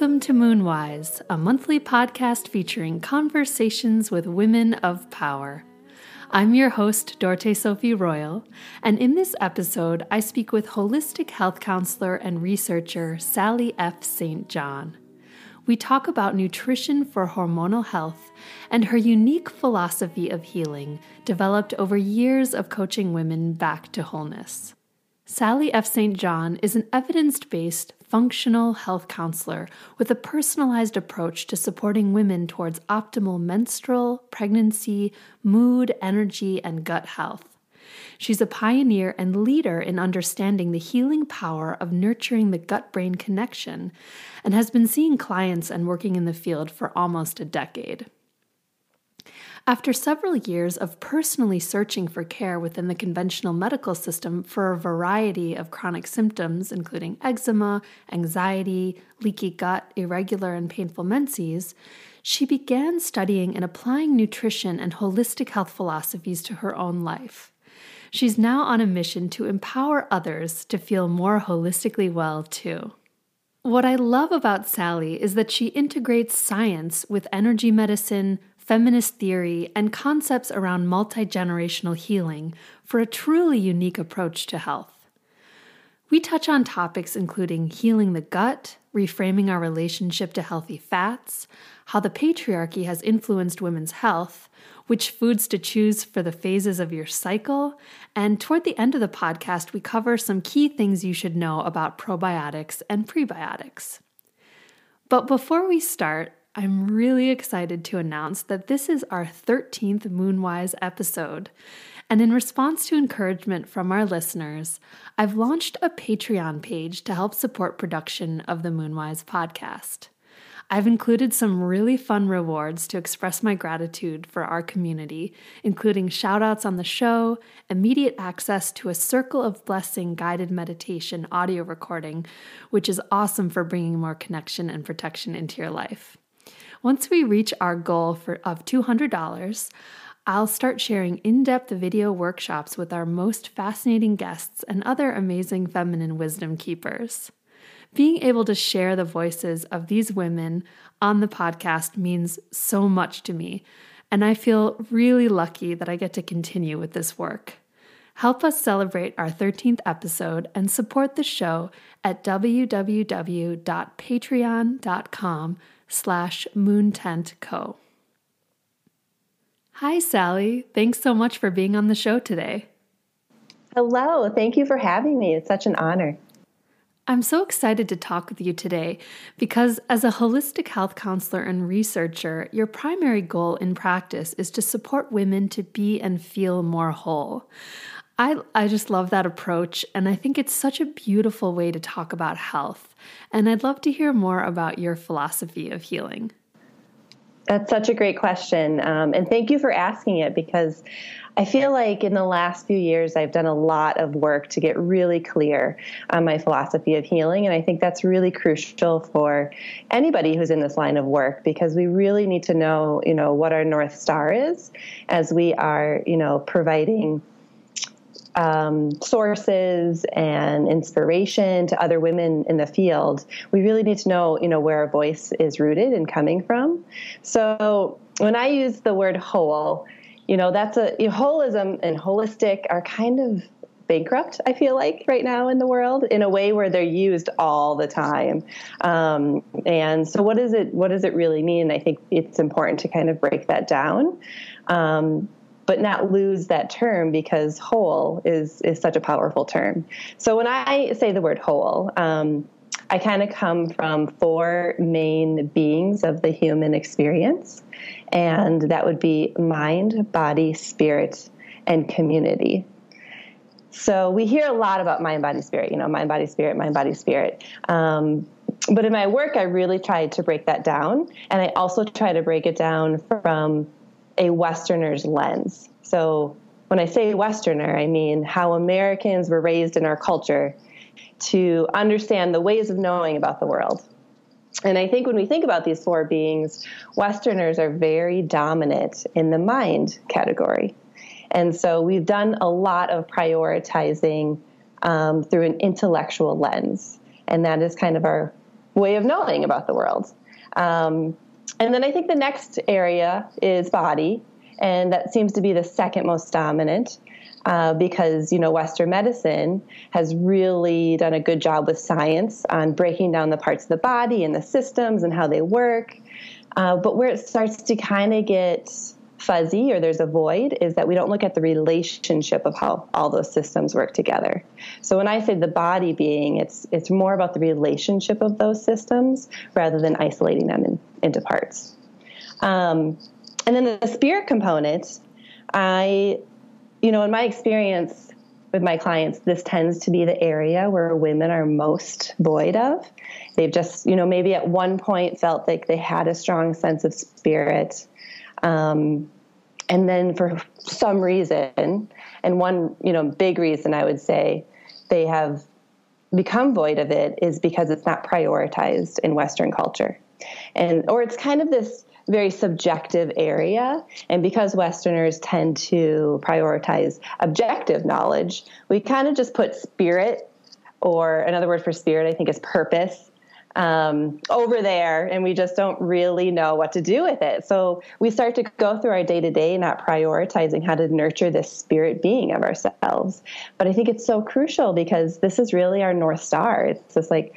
Welcome to Moonwise, a monthly podcast featuring conversations with women of power. I'm your host, Dorte Sophie Royal, and in this episode, I speak with holistic health counselor and researcher Sally F. St. John. We talk about nutrition for hormonal health and her unique philosophy of healing developed over years of coaching women back to wholeness. Sally F. St. John is an evidence based functional health counselor with a personalized approach to supporting women towards optimal menstrual, pregnancy, mood, energy, and gut health. She's a pioneer and leader in understanding the healing power of nurturing the gut brain connection and has been seeing clients and working in the field for almost a decade. After several years of personally searching for care within the conventional medical system for a variety of chronic symptoms, including eczema, anxiety, leaky gut, irregular and painful menses, she began studying and applying nutrition and holistic health philosophies to her own life. She's now on a mission to empower others to feel more holistically well, too. What I love about Sally is that she integrates science with energy medicine, feminist theory, and concepts around multi generational healing for a truly unique approach to health. We touch on topics including healing the gut, reframing our relationship to healthy fats, how the patriarchy has influenced women's health, which foods to choose for the phases of your cycle, and toward the end of the podcast, we cover some key things you should know about probiotics and prebiotics. But before we start, I'm really excited to announce that this is our 13th Moonwise episode. And in response to encouragement from our listeners, I've launched a Patreon page to help support production of the Moonwise podcast. I've included some really fun rewards to express my gratitude for our community, including shoutouts on the show, immediate access to a Circle of Blessing guided meditation audio recording, which is awesome for bringing more connection and protection into your life. Once we reach our goal for, of $200, I'll start sharing in depth video workshops with our most fascinating guests and other amazing feminine wisdom keepers. Being able to share the voices of these women on the podcast means so much to me, and I feel really lucky that I get to continue with this work. Help us celebrate our 13th episode and support the show at www.patreon.com slash moontentco. Hi, Sally. Thanks so much for being on the show today. Hello. Thank you for having me. It's such an honor. I'm so excited to talk with you today because, as a holistic health counselor and researcher, your primary goal in practice is to support women to be and feel more whole. I, I just love that approach, and I think it's such a beautiful way to talk about health. And I'd love to hear more about your philosophy of healing. That's such a great question. Um, and thank you for asking it because I feel like in the last few years, I've done a lot of work to get really clear on my philosophy of healing. And I think that's really crucial for anybody who's in this line of work because we really need to know, you know, what our North Star is as we are, you know, providing um, sources and inspiration to other women in the field, we really need to know, you know, where our voice is rooted and coming from. So when I use the word whole, you know, that's a you know, holism and holistic are kind of bankrupt. I feel like right now in the world in a way where they're used all the time. Um, and so, what does it what does it really mean? I think it's important to kind of break that down. Um, but not lose that term because whole is is such a powerful term. So when I say the word whole, um, I kind of come from four main beings of the human experience, and that would be mind, body, spirit, and community. So we hear a lot about mind, body, spirit. You know, mind, body, spirit, mind, body, spirit. Um, but in my work, I really tried to break that down, and I also try to break it down from a Westerner's lens. So when I say Westerner, I mean how Americans were raised in our culture to understand the ways of knowing about the world. And I think when we think about these four beings, Westerners are very dominant in the mind category. And so we've done a lot of prioritizing um, through an intellectual lens. And that is kind of our way of knowing about the world. Um, and then I think the next area is body, and that seems to be the second most dominant. Uh, because you know Western medicine has really done a good job with science on breaking down the parts of the body and the systems and how they work. Uh, but where it starts to kind of get fuzzy or there's a void is that we don't look at the relationship of how all those systems work together. So when I say the body being, it's it's more about the relationship of those systems rather than isolating them in, into parts. Um, and then the spirit component, I, you know, in my experience with my clients, this tends to be the area where women are most void of. They've just, you know, maybe at one point felt like they had a strong sense of spirit um, and then for some reason, and one you know big reason I would say they have become void of it is because it's not prioritized in Western culture, and or it's kind of this very subjective area. And because Westerners tend to prioritize objective knowledge, we kind of just put spirit, or another word for spirit, I think, is purpose um, over there and we just don't really know what to do with it. So we start to go through our day to day, not prioritizing how to nurture this spirit being of ourselves. But I think it's so crucial because this is really our North Star. It's just like,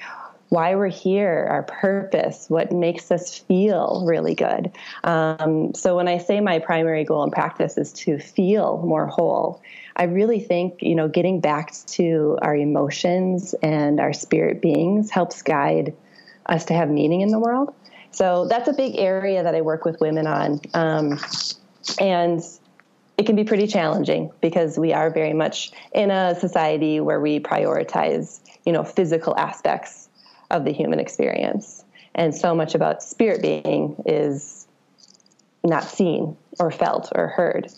why we're here, our purpose, what makes us feel really good. Um, so when I say my primary goal in practice is to feel more whole, I really think you know getting back to our emotions and our spirit beings helps guide us to have meaning in the world. So that's a big area that I work with women on. Um, and it can be pretty challenging because we are very much in a society where we prioritize, you know, physical aspects of the human experience. And so much about spirit being is not seen or felt or heard.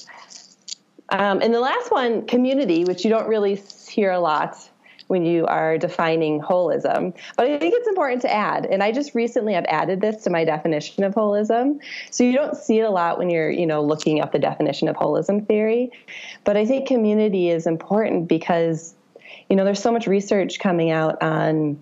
Um, and the last one, community, which you don't really hear a lot when you are defining holism. But I think it's important to add, and I just recently have added this to my definition of holism. So you don't see it a lot when you're, you know, looking up the definition of holism theory. But I think community is important because, you know, there's so much research coming out on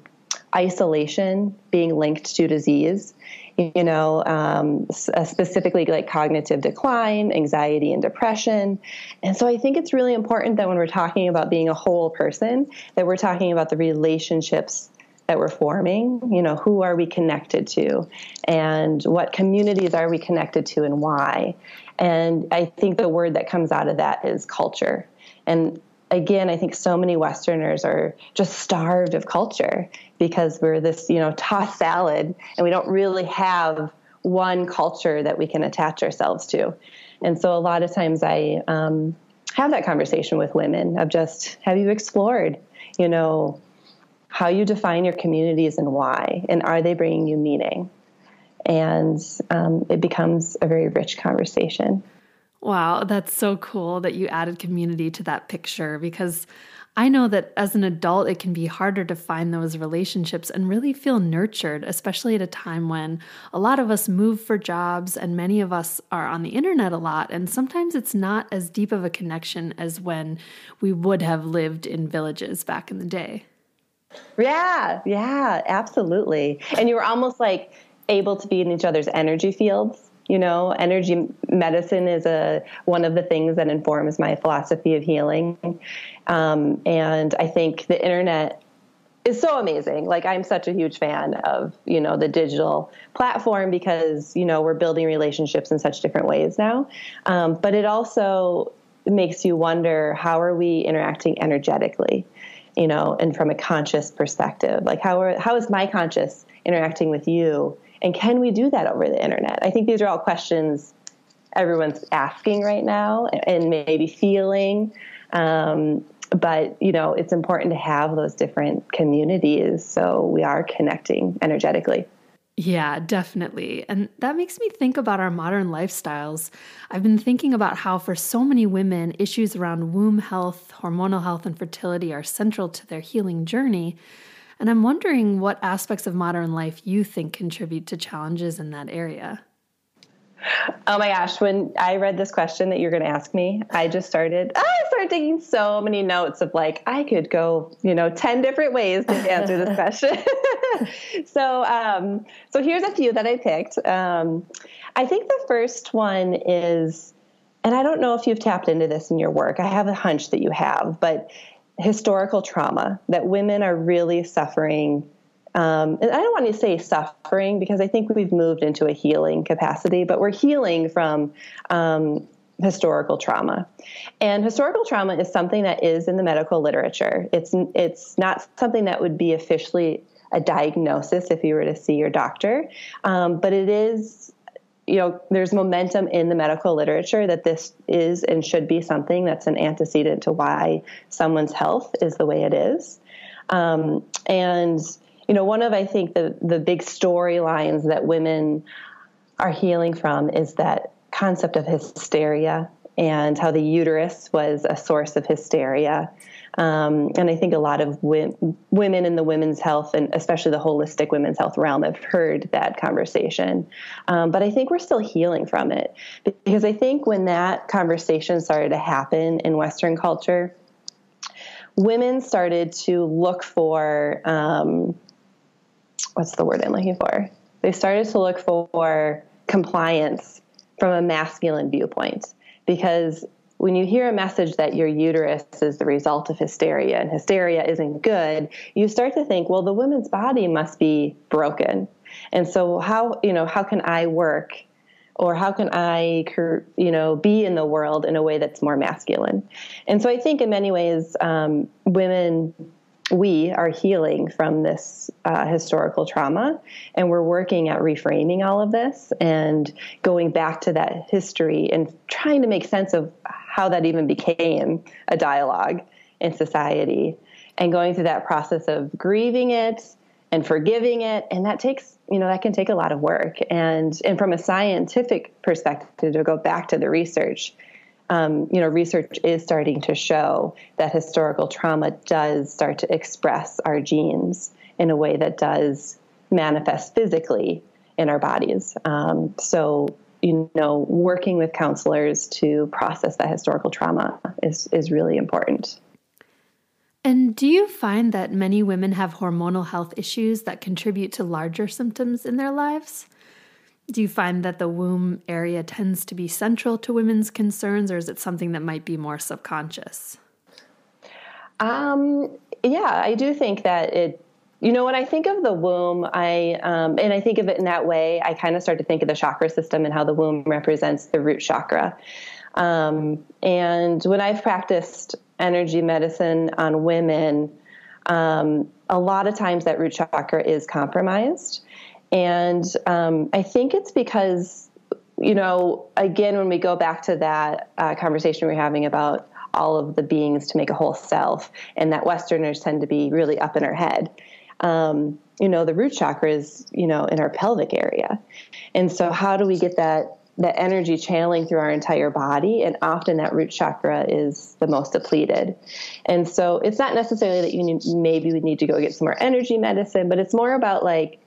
isolation being linked to disease you know, um, uh, specifically like cognitive decline, anxiety, and depression. And so I think it's really important that when we're talking about being a whole person, that we're talking about the relationships that we're forming. You know, who are we connected to, and what communities are we connected to, and why. And I think the word that comes out of that is culture. And again, I think so many Westerners are just starved of culture because we're this, you know, tossed salad and we don't really have one culture that we can attach ourselves to. And so a lot of times I um, have that conversation with women of just, have you explored, you know, how you define your communities and why, and are they bringing you meaning? And um, it becomes a very rich conversation. Wow, that's so cool that you added community to that picture because I know that as an adult, it can be harder to find those relationships and really feel nurtured, especially at a time when a lot of us move for jobs and many of us are on the internet a lot. And sometimes it's not as deep of a connection as when we would have lived in villages back in the day. Yeah, yeah, absolutely. And you were almost like able to be in each other's energy fields you know energy medicine is a one of the things that informs my philosophy of healing um, and i think the internet is so amazing like i'm such a huge fan of you know the digital platform because you know we're building relationships in such different ways now um, but it also makes you wonder how are we interacting energetically you know and from a conscious perspective like how are how is my conscious interacting with you and can we do that over the internet? I think these are all questions everyone's asking right now and maybe feeling. Um, but you know, it's important to have those different communities so we are connecting energetically. Yeah, definitely. And that makes me think about our modern lifestyles. I've been thinking about how, for so many women, issues around womb health, hormonal health, and fertility are central to their healing journey. And I'm wondering what aspects of modern life you think contribute to challenges in that area. Oh my gosh, when I read this question that you're going to ask me, I just started, I started taking so many notes of like, I could go, you know, 10 different ways to answer this question. so, um, so here's a few that I picked. Um, I think the first one is, and I don't know if you've tapped into this in your work. I have a hunch that you have, but historical trauma that women are really suffering um, and I don't want to say suffering because I think we've moved into a healing capacity, but we're healing from um, historical trauma. And historical trauma is something that is in the medical literature. It's it's not something that would be officially a diagnosis if you were to see your doctor, um, but it is. You know, there's momentum in the medical literature that this is and should be something that's an antecedent to why someone's health is the way it is. Um, and you know, one of I think the the big storylines that women are healing from is that concept of hysteria and how the uterus was a source of hysteria. Um, and I think a lot of wi- women in the women's health and especially the holistic women's health realm have heard that conversation. Um, but I think we're still healing from it because I think when that conversation started to happen in Western culture, women started to look for um, what's the word I'm looking for? They started to look for compliance from a masculine viewpoint because when you hear a message that your uterus is the result of hysteria and hysteria isn't good, you start to think, well, the woman's body must be broken. And so how, you know, how can I work or how can I, you know, be in the world in a way that's more masculine? And so I think in many ways, um, women we are healing from this uh, historical trauma and we're working at reframing all of this and going back to that history and trying to make sense of how that even became a dialogue in society and going through that process of grieving it and forgiving it. And that takes you know that can take a lot of work. And and from a scientific perspective to go back to the research um, you know, research is starting to show that historical trauma does start to express our genes in a way that does manifest physically in our bodies. Um, so, you know, working with counselors to process that historical trauma is, is really important. And do you find that many women have hormonal health issues that contribute to larger symptoms in their lives? Do you find that the womb area tends to be central to women's concerns, or is it something that might be more subconscious? Um, yeah, I do think that it. You know, when I think of the womb, I um, and I think of it in that way. I kind of start to think of the chakra system and how the womb represents the root chakra. Um, and when I've practiced energy medicine on women, um, a lot of times that root chakra is compromised. And um, I think it's because, you know, again, when we go back to that uh, conversation we are having about all of the beings to make a whole self, and that Westerners tend to be really up in our head. Um, you know, the root chakra is, you know, in our pelvic area. And so, how do we get that that energy channeling through our entire body and often that root chakra is the most depleted and so it's not necessarily that you need, maybe we need to go get some more energy medicine but it's more about like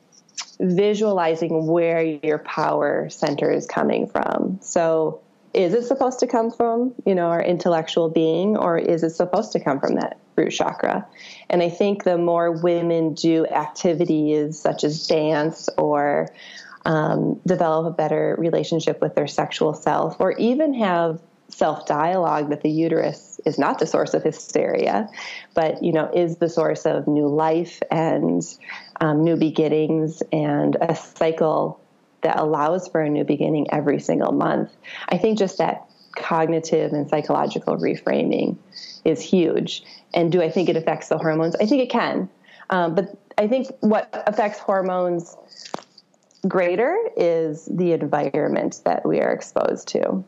visualizing where your power center is coming from. So, is it supposed to come from, you know, our intellectual being, or is it supposed to come from that root chakra? And I think the more women do activities such as dance or um, develop a better relationship with their sexual self, or even have self dialogue that the uterus is not the source of hysteria, but you know is the source of new life and um, new beginnings and a cycle that allows for a new beginning every single month. I think just that cognitive and psychological reframing is huge. And do I think it affects the hormones? I think it can. Um, but I think what affects hormones greater is the environment that we are exposed to.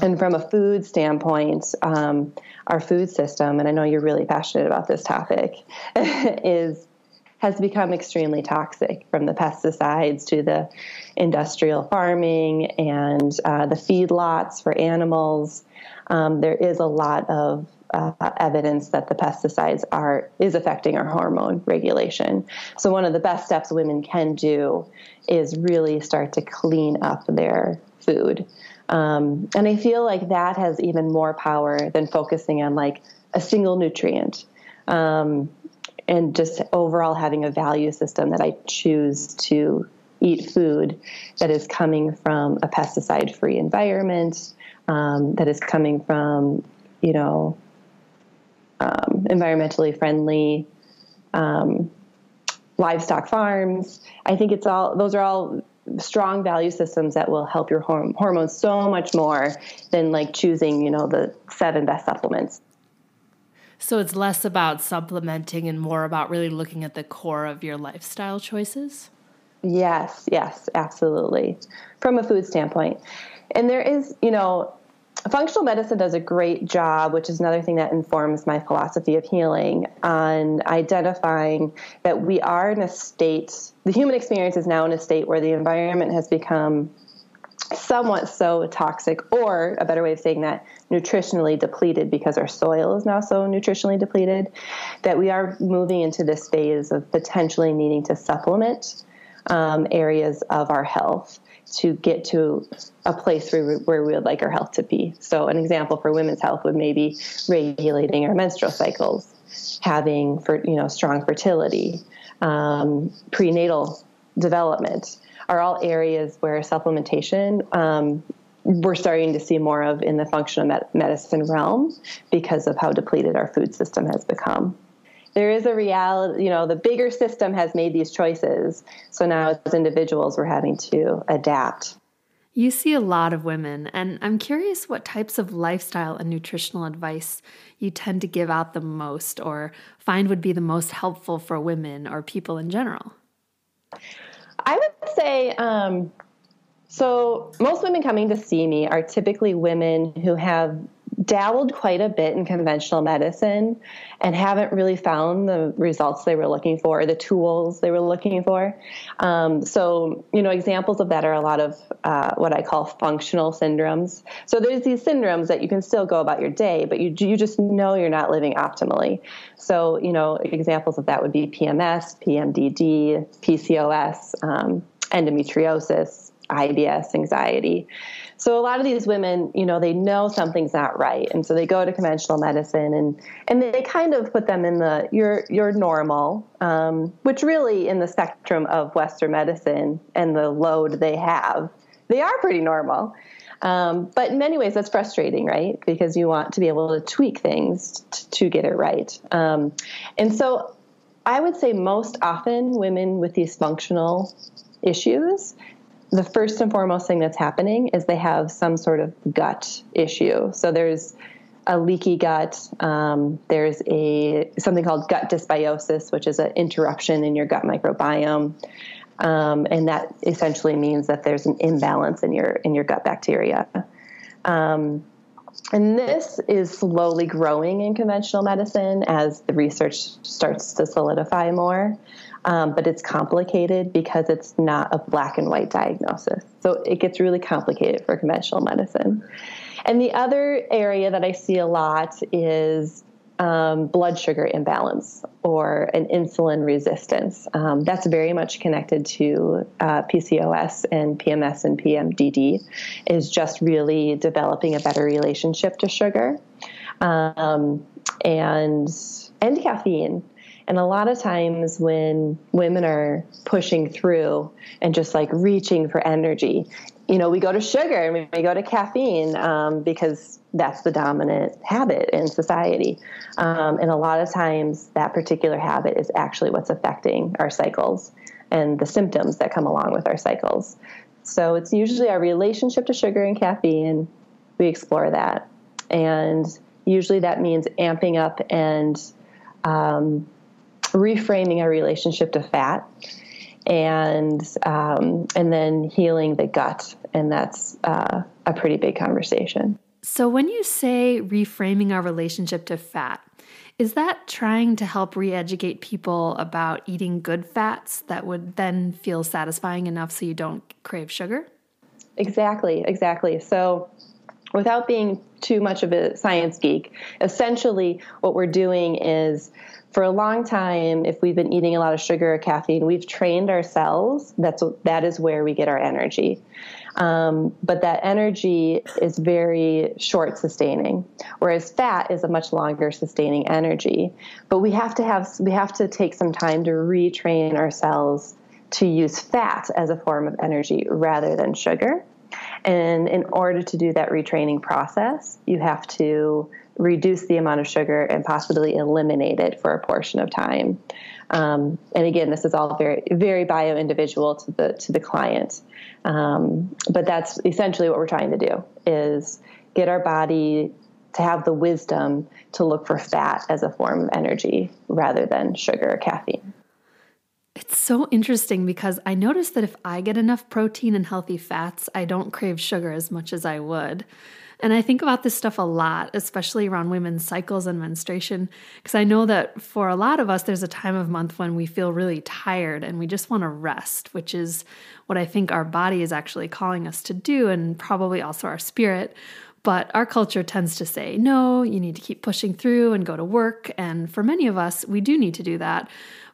And from a food standpoint, um, our food system, and I know you're really passionate about this topic, is has become extremely toxic from the pesticides to the industrial farming and uh, the feedlots for animals. Um, there is a lot of uh, evidence that the pesticides are is affecting our hormone regulation. So one of the best steps women can do is really start to clean up their food. Um, and I feel like that has even more power than focusing on like a single nutrient. Um, and just overall having a value system that I choose to eat food that is coming from a pesticide free environment, um, that is coming from, you know, um, environmentally friendly um, livestock farms. I think it's all, those are all strong value systems that will help your horm- hormones so much more than like choosing, you know, the seven best supplements. So it's less about supplementing and more about really looking at the core of your lifestyle choices? Yes, yes, absolutely. From a food standpoint. And there is, you know, functional medicine does a great job, which is another thing that informs my philosophy of healing, on identifying that we are in a state, the human experience is now in a state where the environment has become somewhat so toxic, or a better way of saying that, nutritionally depleted because our soil is now so nutritionally depleted, that we are moving into this phase of potentially needing to supplement um, areas of our health to get to a place where we, where we would like our health to be. So, an example for women's health would maybe regulating our menstrual cycles, having for you know strong fertility, um, prenatal development are all areas where supplementation um, we're starting to see more of in the functional medicine realm because of how depleted our food system has become. There is a reality, you know, the bigger system has made these choices. So now as individuals, we're having to adapt. You see a lot of women, and I'm curious what types of lifestyle and nutritional advice you tend to give out the most or find would be the most helpful for women or people in general. I would say um, so. Most women coming to see me are typically women who have dabbled quite a bit in conventional medicine and haven't really found the results they were looking for, the tools they were looking for. Um, so, you know, examples of that are a lot of uh, what I call functional syndromes. So there's these syndromes that you can still go about your day, but you you just know you're not living optimally. So, you know, examples of that would be PMS, PMDD, PCOS, um, endometriosis, IBS, anxiety. So a lot of these women, you know, they know something's not right, and so they go to conventional medicine, and and they kind of put them in the you're you're normal, um, which really in the spectrum of Western medicine and the load they have, they are pretty normal. Um, but in many ways, that's frustrating, right? Because you want to be able to tweak things t- to get it right. Um, and so I would say most often women with these functional issues the first and foremost thing that's happening is they have some sort of gut issue. So there's a leaky gut. Um, there's a something called gut dysbiosis, which is an interruption in your gut microbiome, um, and that essentially means that there's an imbalance in your in your gut bacteria. Um, and this is slowly growing in conventional medicine as the research starts to solidify more um, but it's complicated because it's not a black and white diagnosis. So it gets really complicated for conventional medicine. And the other area that I see a lot is um, blood sugar imbalance or an insulin resistance. Um, that's very much connected to uh, PCOS and PMS and PMDD, is just really developing a better relationship to sugar um, and and caffeine. And a lot of times when women are pushing through and just like reaching for energy, you know, we go to sugar and we go to caffeine um, because that's the dominant habit in society. Um, and a lot of times that particular habit is actually what's affecting our cycles and the symptoms that come along with our cycles. So it's usually our relationship to sugar and caffeine. We explore that. And usually that means amping up and um, reframing our relationship to fat and um, and then healing the gut. And that's uh, a pretty big conversation. So when you say reframing our relationship to fat is that trying to help re-educate people about eating good fats that would then feel satisfying enough so you don't crave sugar? Exactly exactly. So without being too much of a science geek, essentially what we're doing is for a long time, if we've been eating a lot of sugar or caffeine, we've trained our cells. That's that is where we get our energy. Um, but that energy is very short sustaining, whereas fat is a much longer sustaining energy. But we have to have we have to take some time to retrain our cells to use fat as a form of energy rather than sugar. And in order to do that retraining process, you have to reduce the amount of sugar and possibly eliminate it for a portion of time. Um, and again, this is all very very bio individual to the to the client. Um, but that's essentially what we're trying to do is get our body to have the wisdom to look for fat as a form of energy rather than sugar or caffeine. It's so interesting because I notice that if I get enough protein and healthy fats, I don't crave sugar as much as I would. And I think about this stuff a lot, especially around women's cycles and menstruation, because I know that for a lot of us, there's a time of month when we feel really tired and we just want to rest, which is what I think our body is actually calling us to do, and probably also our spirit. But our culture tends to say, no, you need to keep pushing through and go to work. And for many of us, we do need to do that.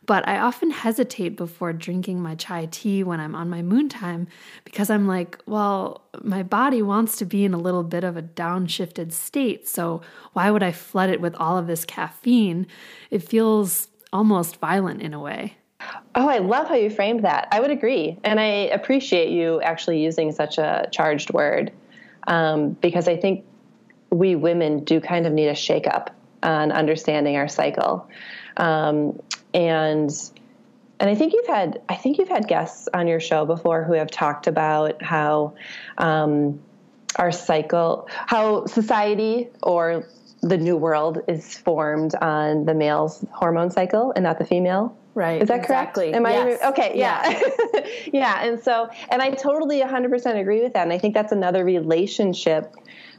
But I often hesitate before drinking my chai tea when I'm on my moon time because I'm like, well, my body wants to be in a little bit of a downshifted state. So why would I flood it with all of this caffeine? It feels almost violent in a way. Oh, I love how you framed that. I would agree. And I appreciate you actually using such a charged word um, because I think we women do kind of need a shakeup on understanding our cycle. Um, and and I think you've had I think you've had guests on your show before who have talked about how um, our cycle, how society or the new world is formed on the male's hormone cycle and not the female. Right. Is that exactly. correct? Am yes. I okay? Yeah. Yeah. yeah. And so, and I totally 100% agree with that. And I think that's another relationship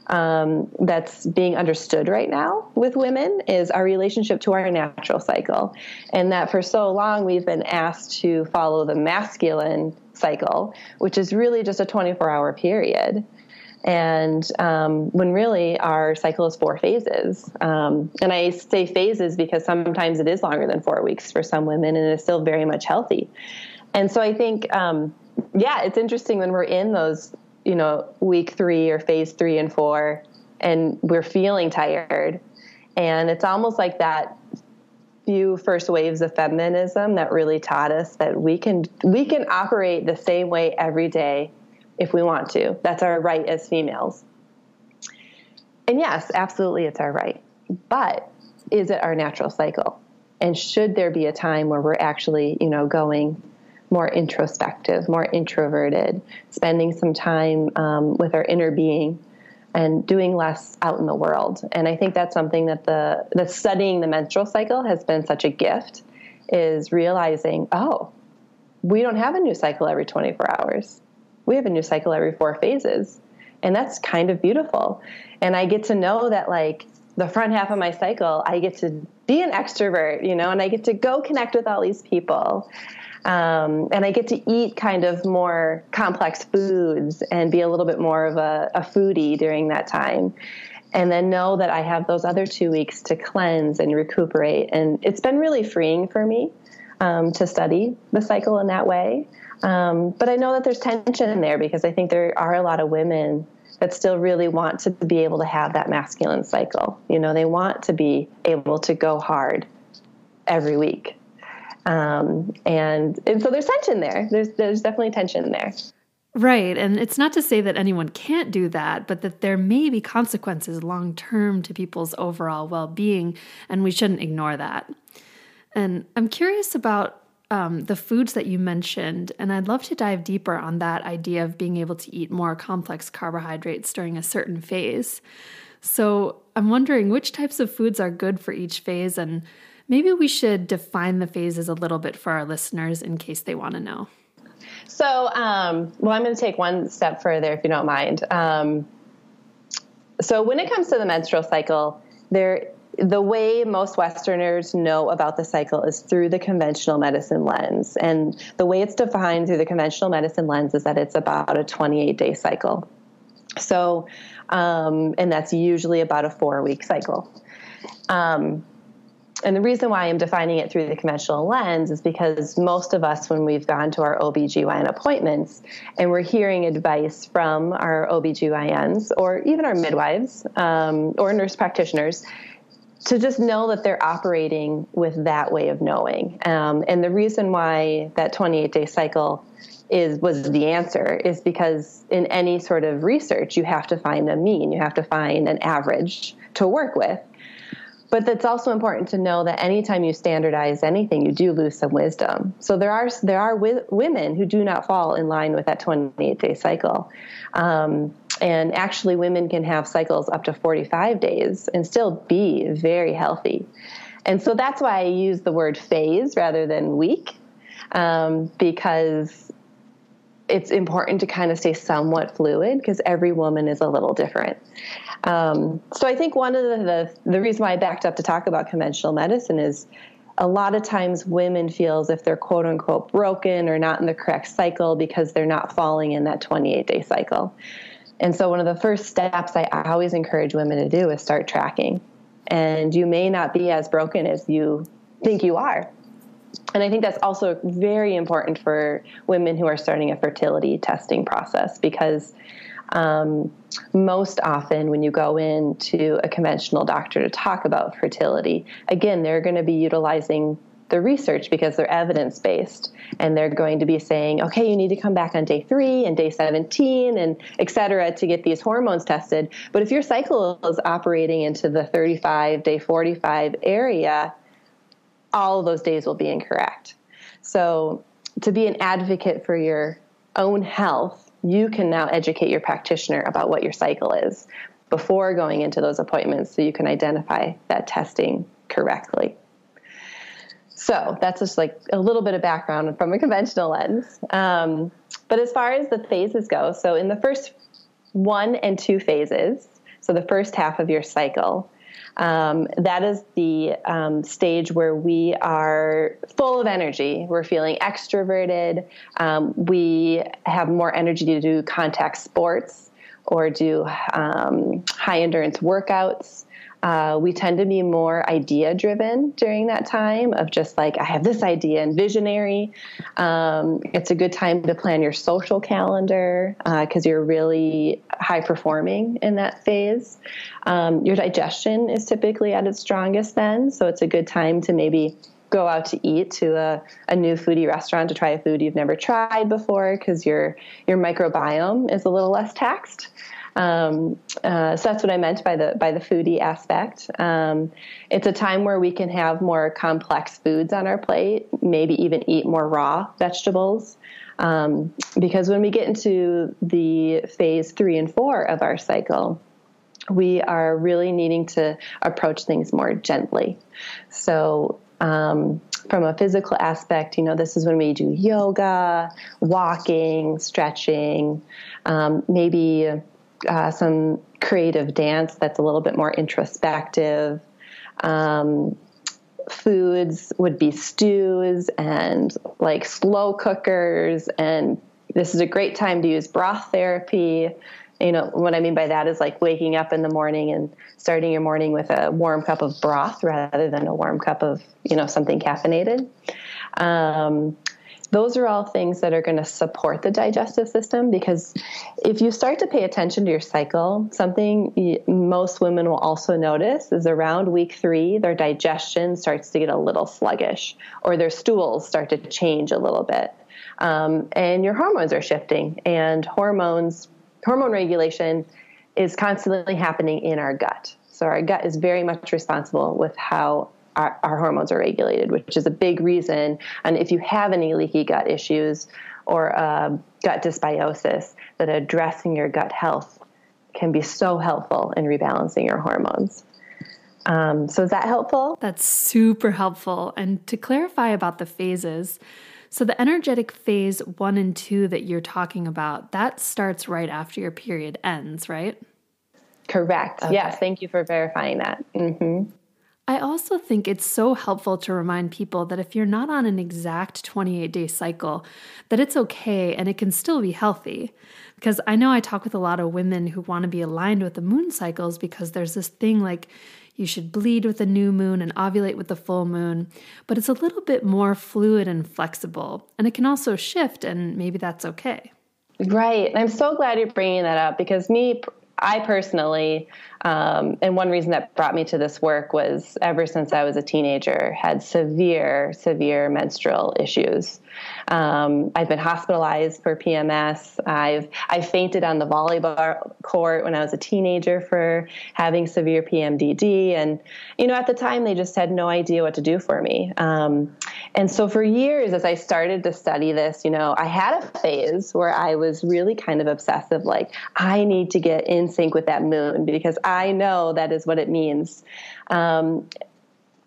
um, that's being understood right now with women is our relationship to our natural cycle. And that for so long we've been asked to follow the masculine cycle, which is really just a 24 hour period. And um, when really our cycle is four phases. Um, and I say phases because sometimes it is longer than four weeks for some women and it's still very much healthy. And so I think, um, yeah, it's interesting when we're in those you know, week three or phase three and four, and we're feeling tired. And it's almost like that few first waves of feminism that really taught us that we can we can operate the same way every day if we want to. That's our right as females. And yes, absolutely it's our right. But is it our natural cycle? And should there be a time where we're actually, you know, going more introspective, more introverted, spending some time um, with our inner being and doing less out in the world. And I think that's something that the that studying the menstrual cycle has been such a gift is realizing, oh, we don't have a new cycle every 24 hours. We have a new cycle every four phases. And that's kind of beautiful. And I get to know that like the front half of my cycle, I get to be an extrovert, you know, and I get to go connect with all these people. Um, and I get to eat kind of more complex foods and be a little bit more of a, a foodie during that time. And then know that I have those other two weeks to cleanse and recuperate. And it's been really freeing for me um, to study the cycle in that way. Um, but I know that there's tension in there because I think there are a lot of women that still really want to be able to have that masculine cycle. You know, they want to be able to go hard every week. Um, and and so there's tension there. There's there's definitely tension there. Right. And it's not to say that anyone can't do that, but that there may be consequences long term to people's overall well being, and we shouldn't ignore that. And I'm curious about um, the foods that you mentioned, and I'd love to dive deeper on that idea of being able to eat more complex carbohydrates during a certain phase. So I'm wondering which types of foods are good for each phase and Maybe we should define the phases a little bit for our listeners in case they want to know. So, um, well, I'm going to take one step further if you don't mind. Um, so, when it comes to the menstrual cycle, there the way most Westerners know about the cycle is through the conventional medicine lens. And the way it's defined through the conventional medicine lens is that it's about a 28 day cycle. So, um, and that's usually about a four week cycle. Um, and the reason why I'm defining it through the conventional lens is because most of us, when we've gone to our OBGYN appointments and we're hearing advice from our OBGYNs or even our midwives um, or nurse practitioners, to just know that they're operating with that way of knowing. Um, and the reason why that 28 day cycle is was the answer is because in any sort of research you have to find a mean you have to find an average to work with but that's also important to know that anytime you standardize anything you do lose some wisdom. So there are there are wi- women who do not fall in line with that 28 day cycle. Um, and actually women can have cycles up to 45 days and still be very healthy. And so that's why i use the word phase rather than week um, because it's important to kind of stay somewhat fluid because every woman is a little different. Um, so I think one of the, the, the reason why I backed up to talk about conventional medicine is a lot of times women feel as if they're quote unquote broken or not in the correct cycle because they're not falling in that 28 day cycle. And so one of the first steps I always encourage women to do is start tracking. And you may not be as broken as you think you are and I think that's also very important for women who are starting a fertility testing process because um, most often when you go in to a conventional doctor to talk about fertility, again, they're going to be utilizing the research because they're evidence based and they're going to be saying okay you need to come back on day three and day 17 and et cetera to get these hormones tested. But if your cycle is operating into the 35 day 45 area all of those days will be incorrect. So, to be an advocate for your own health, you can now educate your practitioner about what your cycle is before going into those appointments so you can identify that testing correctly. So, that's just like a little bit of background from a conventional lens. Um, but as far as the phases go, so in the first one and two phases, so the first half of your cycle, um, that is the um, stage where we are full of energy. We're feeling extroverted. Um, we have more energy to do contact sports or do um, high endurance workouts. Uh, we tend to be more idea driven during that time of just like, I have this idea and visionary. Um, it's a good time to plan your social calendar because uh, you're really high performing in that phase. Um, your digestion is typically at its strongest then, so it's a good time to maybe go out to eat to a, a new foodie restaurant to try a food you've never tried before because your your microbiome is a little less taxed. Um, uh, so that's what I meant by the by the foodie aspect. Um, it's a time where we can have more complex foods on our plate, maybe even eat more raw vegetables. Um, because when we get into the phase three and four of our cycle, we are really needing to approach things more gently. So, um, from a physical aspect, you know, this is when we do yoga, walking, stretching, um, maybe uh, some creative dance that's a little bit more introspective. Um, foods would be stews and like slow cookers, and this is a great time to use broth therapy. You know, what I mean by that is like waking up in the morning and starting your morning with a warm cup of broth rather than a warm cup of, you know, something caffeinated. Um, those are all things that are going to support the digestive system because if you start to pay attention to your cycle, something most women will also notice is around week three, their digestion starts to get a little sluggish or their stools start to change a little bit. Um, and your hormones are shifting, and hormones, hormone regulation is constantly happening in our gut. So our gut is very much responsible with how our, our, hormones are regulated, which is a big reason. And if you have any leaky gut issues or uh, gut dysbiosis, that addressing your gut health can be so helpful in rebalancing your hormones. Um, so, is that helpful? That's super helpful. And to clarify about the phases, so the energetic phase one and two that you're talking about, that starts right after your period ends, right? Correct. Okay. Yes. Thank you for verifying that. Mm-hmm. I also think it's so helpful to remind people that if you're not on an exact 28 day cycle, that it's okay and it can still be healthy. Because I know I talk with a lot of women who want to be aligned with the moon cycles because there's this thing like you should bleed with the new moon and ovulate with the full moon, but it's a little bit more fluid and flexible, and it can also shift, and maybe that's okay. Right. I'm so glad you're bringing that up because me, I personally, um, and one reason that brought me to this work was ever since I was a teenager, had severe, severe menstrual issues. Um, I've been hospitalized for PMS. I've I fainted on the volleyball court when I was a teenager for having severe PMDD, and you know at the time they just had no idea what to do for me. Um, and so for years, as I started to study this, you know, I had a phase where I was really kind of obsessive, like I need to get in sync with that moon because I know that is what it means. Um,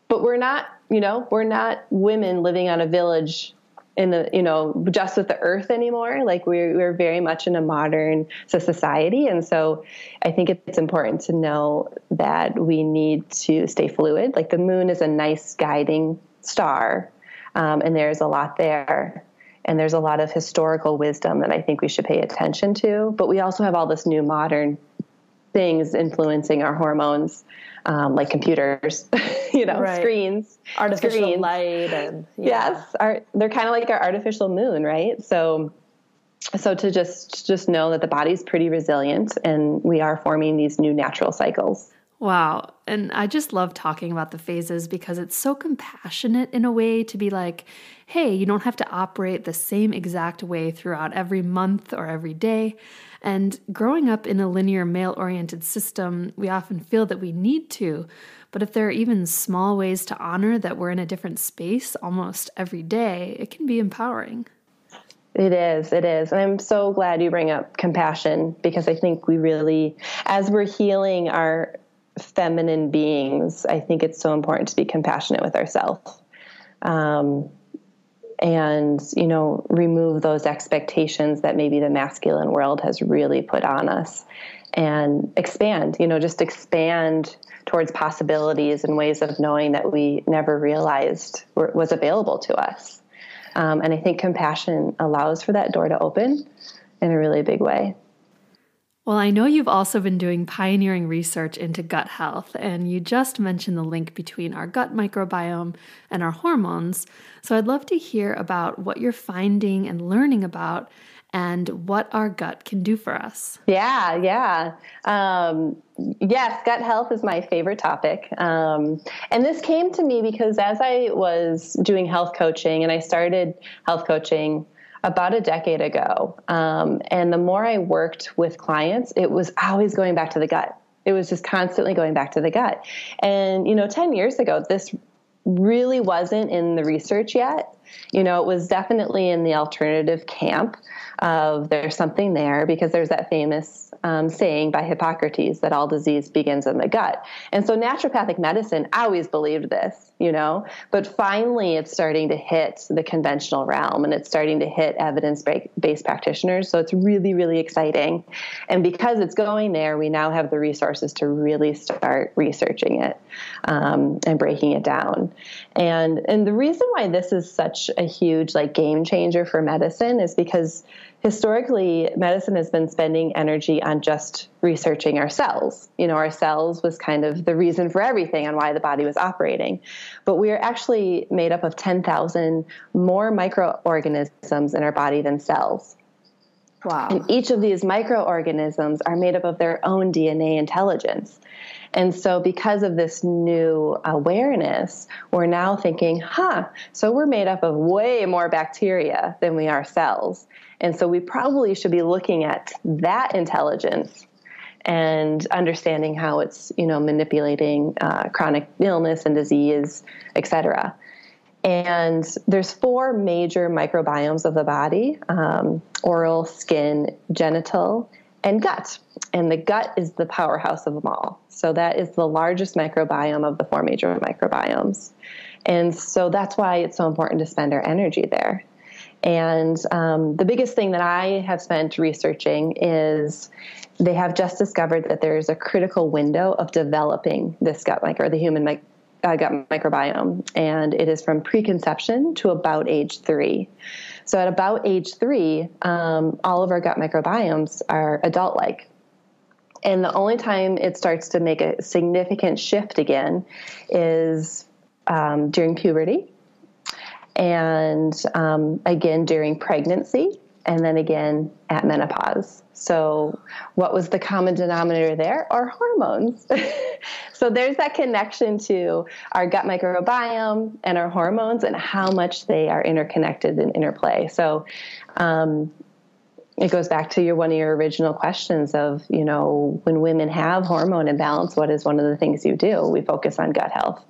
but we're not, you know, we're not women living on a village in the you know just with the earth anymore. Like we're, we're very much in a modern society. And so i think it's important to know that we need to stay fluid. Like the moon is a nice guiding star um, and there's a lot there. And there's a lot of historical wisdom that i think we should pay attention to. But we also have all this new modern things influencing our hormones um, like computers, you know, right. screens, artificial screens. light, and yeah. yes, our, they're kind of like our artificial moon, right? So, so to just just know that the body's pretty resilient, and we are forming these new natural cycles. Wow. And I just love talking about the phases because it's so compassionate in a way to be like, hey, you don't have to operate the same exact way throughout every month or every day. And growing up in a linear male oriented system, we often feel that we need to. But if there are even small ways to honor that we're in a different space almost every day, it can be empowering. It is, it is. And I'm so glad you bring up compassion because I think we really, as we're healing our feminine beings, I think it's so important to be compassionate with ourselves. Um, and you know remove those expectations that maybe the masculine world has really put on us and expand you know just expand towards possibilities and ways of knowing that we never realized were, was available to us. Um, and i think compassion allows for that door to open in a really big way well, I know you've also been doing pioneering research into gut health, and you just mentioned the link between our gut microbiome and our hormones. So I'd love to hear about what you're finding and learning about and what our gut can do for us. Yeah, yeah. Um, yes, gut health is my favorite topic. Um, and this came to me because as I was doing health coaching, and I started health coaching about a decade ago. Um, and the more I worked with clients, it was always going back to the gut. It was just constantly going back to the gut. And, you know, 10 years ago, this really wasn't in the research yet. You know, it was definitely in the alternative camp of there's something there because there's that famous um, saying by Hippocrates that all disease begins in the gut. And so naturopathic medicine always believed this, you know, but finally it's starting to hit the conventional realm and it's starting to hit evidence based practitioners. So it's really, really exciting. And because it's going there, we now have the resources to really start researching it um, and breaking it down. And, and the reason why this is such a huge like game changer for medicine is because historically medicine has been spending energy on just researching our cells you know our cells was kind of the reason for everything and why the body was operating but we are actually made up of 10,000 more microorganisms in our body than cells Wow. And each of these microorganisms are made up of their own DNA intelligence. And so, because of this new awareness, we're now thinking, huh, so we're made up of way more bacteria than we are cells. And so, we probably should be looking at that intelligence and understanding how it's, you know, manipulating uh, chronic illness and disease, et cetera. And there's four major microbiomes of the body um, oral, skin, genital, and gut. And the gut is the powerhouse of them all. So that is the largest microbiome of the four major microbiomes. And so that's why it's so important to spend our energy there. And um, the biggest thing that I have spent researching is they have just discovered that there's a critical window of developing this gut micro, the human uh, gut microbiome, and it is from preconception to about age three. So at about age three, um, all of our gut microbiomes are adult like. And the only time it starts to make a significant shift again is um, during puberty, and um, again during pregnancy, and then again at menopause. So, what was the common denominator there? Our hormones. so, there's that connection to our gut microbiome and our hormones and how much they are interconnected and interplay. So, um, it goes back to your one of your original questions of you know when women have hormone imbalance what is one of the things you do we focus on gut health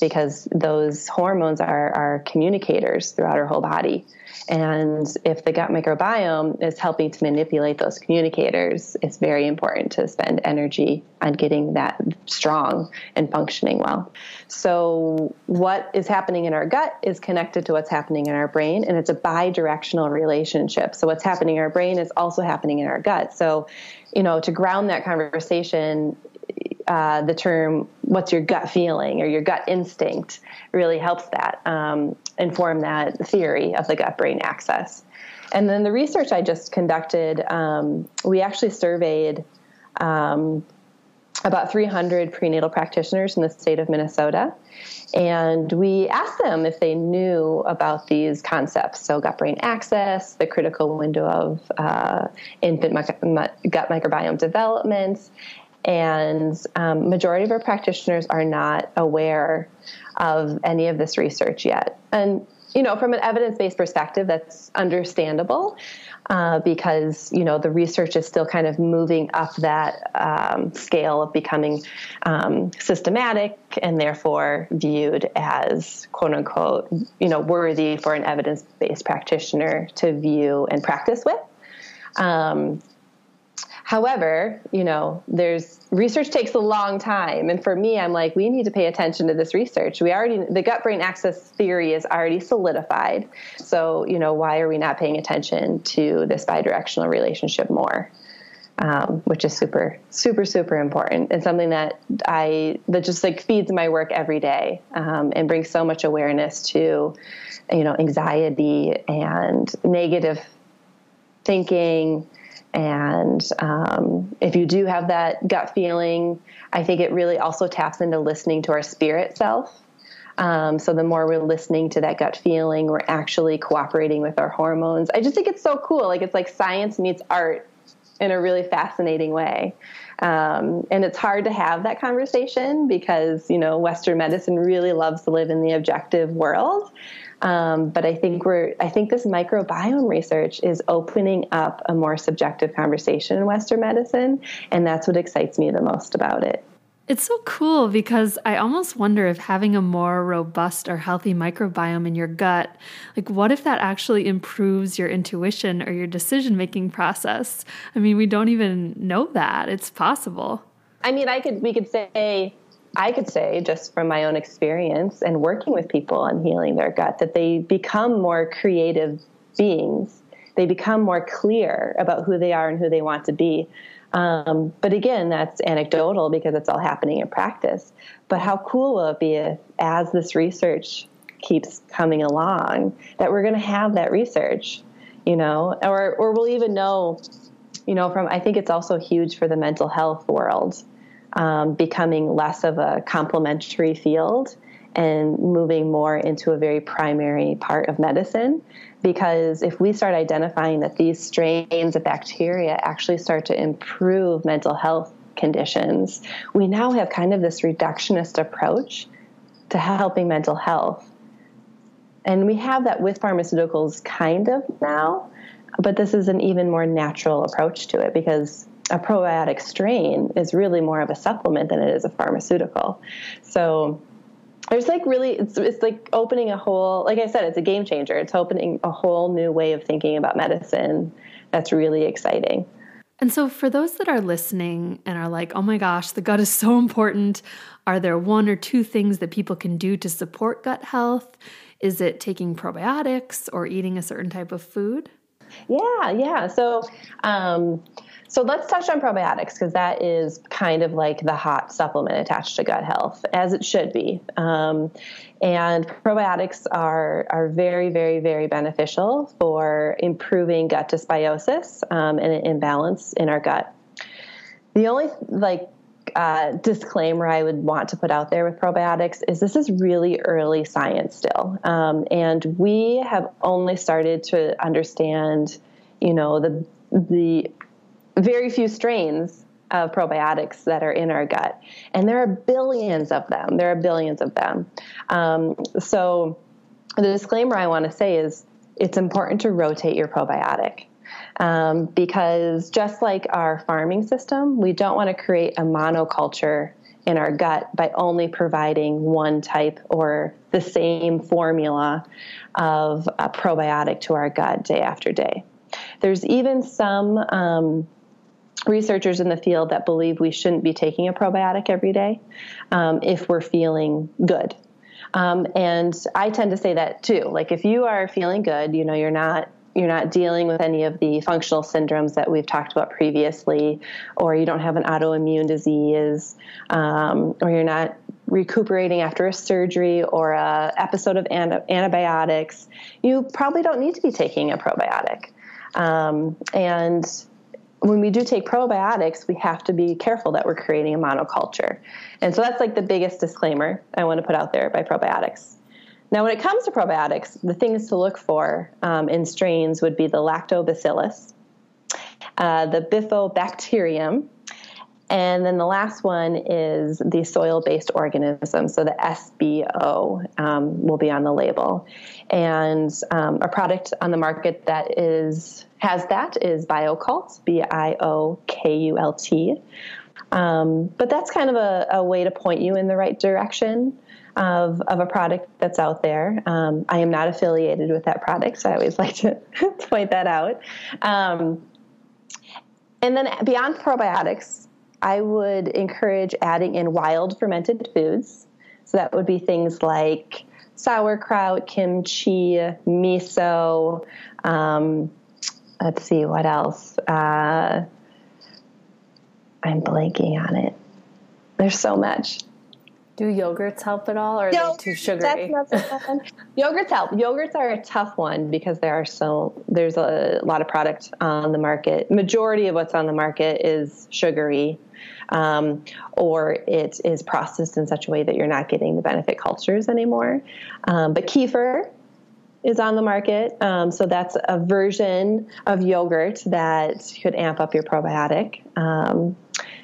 because those hormones are, are communicators throughout our whole body and if the gut microbiome is helping to manipulate those communicators, it's very important to spend energy on getting that strong and functioning well. So, what is happening in our gut is connected to what's happening in our brain, and it's a bi directional relationship. So, what's happening in our brain is also happening in our gut. So, you know, to ground that conversation, uh, the term "what's your gut feeling" or your gut instinct really helps that um, inform that theory of the gut-brain axis. And then the research I just conducted, um, we actually surveyed um, about 300 prenatal practitioners in the state of Minnesota. And we asked them if they knew about these concepts. So, gut brain axis, the critical window of uh, infant gut microbiome development, and um, majority of our practitioners are not aware of any of this research yet. And you know from an evidence-based perspective that's understandable uh, because you know the research is still kind of moving up that um, scale of becoming um, systematic and therefore viewed as quote unquote you know worthy for an evidence-based practitioner to view and practice with. Um, However, you know, there's research takes a long time. And for me, I'm like, we need to pay attention to this research. We already, the gut brain axis theory is already solidified. So, you know, why are we not paying attention to this bidirectional relationship more? Um, which is super, super, super important and something that I, that just like feeds my work every day um, and brings so much awareness to, you know, anxiety and negative thinking and um, if you do have that gut feeling, I think it really also taps into listening to our spirit self. Um, so the more we're listening to that gut feeling, we're actually cooperating with our hormones. I just think it's so cool. Like it's like science meets art in a really fascinating way. Um, and it's hard to have that conversation because, you know, Western medicine really loves to live in the objective world. Um, but I think we're I think this microbiome research is opening up a more subjective conversation in Western medicine, and that's what excites me the most about it. It's so cool because I almost wonder if having a more robust or healthy microbiome in your gut, like what if that actually improves your intuition or your decision making process? I mean, we don't even know that. It's possible. I mean, I could we could say I could say, just from my own experience and working with people on healing their gut, that they become more creative beings. They become more clear about who they are and who they want to be. Um, but again, that's anecdotal because it's all happening in practice. But how cool will it be if, as this research keeps coming along, that we're going to have that research, you know, or or we'll even know, you know, from I think it's also huge for the mental health world um, becoming less of a complementary field and moving more into a very primary part of medicine. Because if we start identifying that these strains of bacteria actually start to improve mental health conditions, we now have kind of this reductionist approach to helping mental health. And we have that with pharmaceuticals kind of now, but this is an even more natural approach to it because a probiotic strain is really more of a supplement than it is a pharmaceutical. So there's like really it's, it's like opening a whole like i said it's a game changer. It's opening a whole new way of thinking about medicine that's really exciting. And so for those that are listening and are like oh my gosh the gut is so important. Are there one or two things that people can do to support gut health? Is it taking probiotics or eating a certain type of food? Yeah yeah. So um, so let's touch on probiotics because that is kind of like the hot supplement attached to gut health, as it should be. Um, and probiotics are are very, very, very beneficial for improving gut dysbiosis um, and an imbalance in our gut. The only like uh, disclaimer I would want to put out there with probiotics is this is really early science still, um, and we have only started to understand, you know, the the very few strains of probiotics that are in our gut, and there are billions of them. There are billions of them. Um, so, the disclaimer I want to say is it's important to rotate your probiotic. Um, because just like our farming system, we don't want to create a monoculture in our gut by only providing one type or the same formula of a probiotic to our gut day after day. There's even some um, researchers in the field that believe we shouldn't be taking a probiotic every day um, if we're feeling good. Um, and I tend to say that too. Like if you are feeling good, you know, you're not you're not dealing with any of the functional syndromes that we've talked about previously, or you don't have an autoimmune disease, um, or you're not recuperating after a surgery or a episode of antibiotics, you probably don't need to be taking a probiotic. Um, and when we do take probiotics, we have to be careful that we're creating a monoculture. And so that's like the biggest disclaimer I want to put out there by probiotics. Now, when it comes to probiotics, the things to look for um, in strains would be the lactobacillus, uh, the bifidobacterium, and then the last one is the soil based organism. So the SBO um, will be on the label. And um, a product on the market that is has that is Biokult, B I O K U L T. Um, but that's kind of a, a, way to point you in the right direction of, of a product that's out there. Um, I am not affiliated with that product, so I always like to point that out. Um, and then beyond probiotics, I would encourage adding in wild fermented foods. So that would be things like sauerkraut, kimchi, miso. Um, let's see what else. Uh, I'm blanking on it. There's so much. Do yogurts help at all, or are they too sugary? yogurts help. Yogurts are a tough one because there are so there's a lot of product on the market. Majority of what's on the market is sugary, um, or it is processed in such a way that you're not getting the benefit cultures anymore. Um, but kefir is on the market. Um, so that's a version of yogurt that could amp up your probiotic. Um,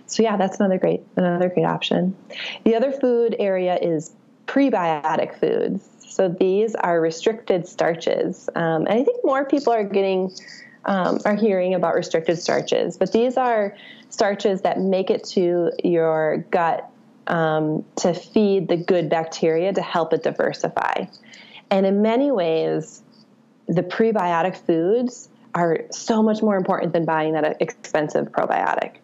so yeah, that's another great another great option. The other food area is prebiotic foods. So these are restricted starches, um, and I think more people are getting um, are hearing about restricted starches. But these are starches that make it to your gut um, to feed the good bacteria to help it diversify. And in many ways, the prebiotic foods are so much more important than buying that expensive probiotic.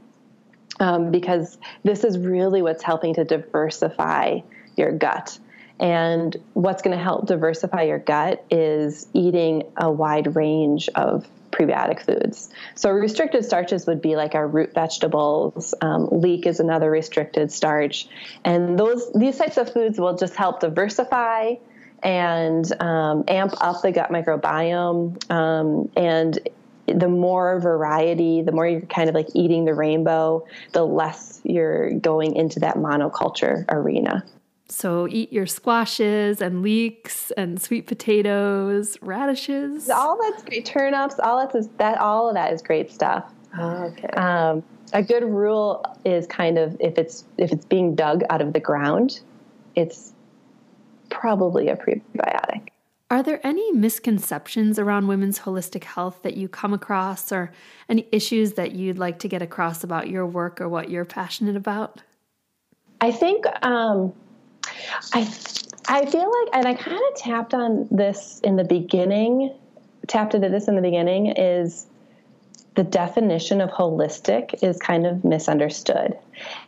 Um, because this is really what's helping to diversify your gut. And what's going to help diversify your gut is eating a wide range of prebiotic foods. So restricted starches would be like our root vegetables. Um, leek is another restricted starch, and those these types of foods will just help diversify and um, amp up the gut microbiome. Um, and the more variety, the more you're kind of like eating the rainbow, the less you're going into that monoculture arena. So eat your squashes and leeks and sweet potatoes, radishes. All that's great. Turnips, all that's that all of that is great stuff. Oh, okay. Um, a good rule is kind of if it's if it's being dug out of the ground, it's probably a prebiotic. Are there any misconceptions around women's holistic health that you come across, or any issues that you'd like to get across about your work or what you're passionate about? I think um, I I feel like, and I kind of tapped on this in the beginning, tapped into this in the beginning, is the definition of holistic is kind of misunderstood.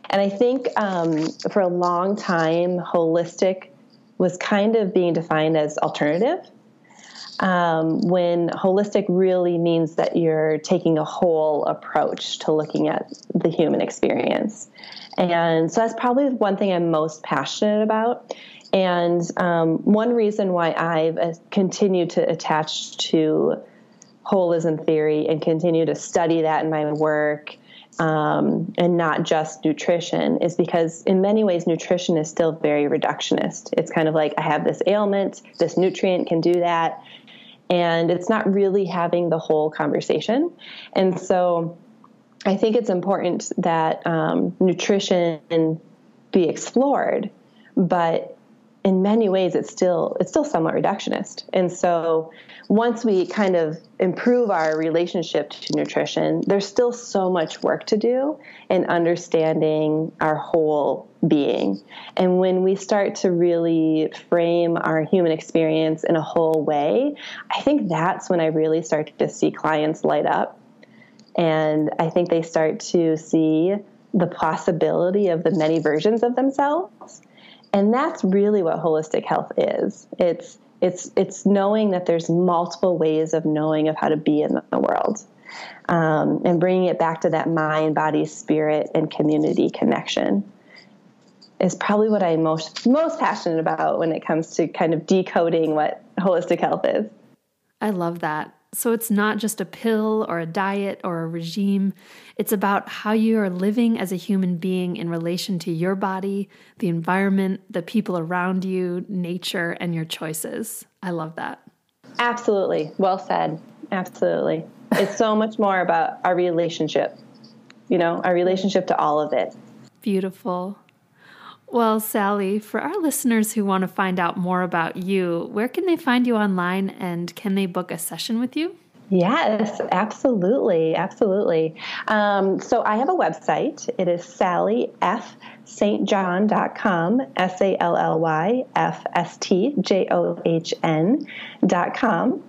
And I think um, for a long time, holistic was kind of being defined as alternative. Um, when holistic really means that you're taking a whole approach to looking at the human experience. And so that's probably one thing I'm most passionate about. And um, one reason why I've uh, continued to attach to holism theory and continue to study that in my work um, and not just nutrition is because in many ways nutrition is still very reductionist it's kind of like i have this ailment this nutrient can do that and it's not really having the whole conversation. And so i think it's important that um, nutrition be explored but in many ways it's still it's still somewhat reductionist. And so once we kind of improve our relationship to nutrition there's still so much work to do in understanding our whole being. And when we start to really frame our human experience in a whole way i think that's when i really start to see clients light up. And i think they start to see the possibility of the many versions of themselves and that's really what holistic health is. It's it's it's knowing that there's multiple ways of knowing of how to be in the world um, and bringing it back to that mind body spirit and community connection is probably what i'm most most passionate about when it comes to kind of decoding what holistic health is. I love that so it's not just a pill or a diet or a regime. It's about how you are living as a human being in relation to your body, the environment, the people around you, nature, and your choices. I love that. Absolutely. Well said. Absolutely. It's so much more about our relationship, you know, our relationship to all of it. Beautiful. Well, Sally, for our listeners who want to find out more about you, where can they find you online and can they book a session with you? Yes, absolutely. Absolutely. Um, so I have a website. It is sallyfstjohn.com, S A L L Y F S T J O H N.com.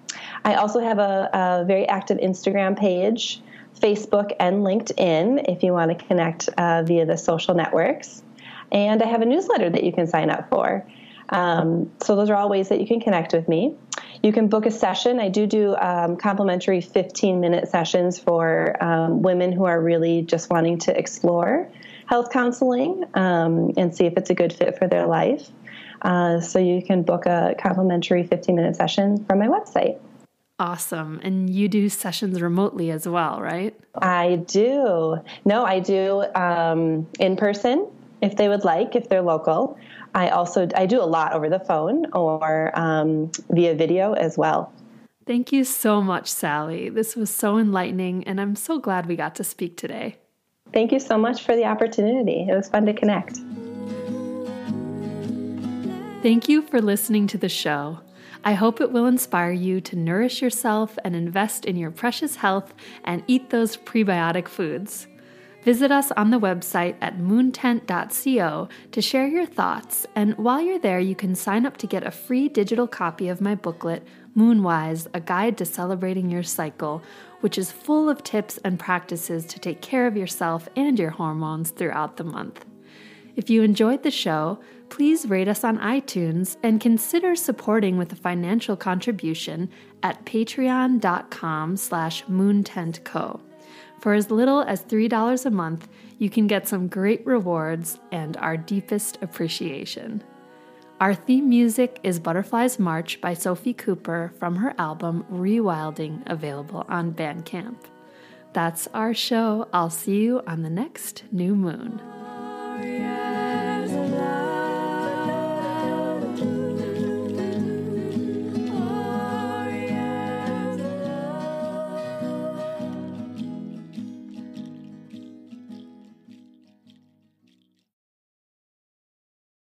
I also have a, a, very active Instagram page, Facebook, and LinkedIn if you want to connect uh, via the social networks. And I have a newsletter that you can sign up for. Um, so those are all ways that you can connect with me. You can book a session. I do do um, complimentary 15 minute sessions for um, women who are really just wanting to explore health counseling um, and see if it's a good fit for their life. Uh, so you can book a complimentary 15 minute session from my website. Awesome. And you do sessions remotely as well, right? I do. No, I do um, in person if they would like, if they're local. I also I do a lot over the phone or um, via video as well. Thank you so much, Sally. This was so enlightening, and I'm so glad we got to speak today. Thank you so much for the opportunity. It was fun to connect. Thank you for listening to the show. I hope it will inspire you to nourish yourself and invest in your precious health and eat those prebiotic foods. Visit us on the website at moontent.co to share your thoughts, and while you're there, you can sign up to get a free digital copy of my booklet, Moonwise A Guide to Celebrating Your Cycle, which is full of tips and practices to take care of yourself and your hormones throughout the month. If you enjoyed the show, please rate us on iTunes and consider supporting with a financial contribution at patreon.com slash moontentco. For as little as $3 a month, you can get some great rewards and our deepest appreciation. Our theme music is Butterflies March by Sophie Cooper from her album Rewilding, available on Bandcamp. That's our show. I'll see you on the next new moon. Oh,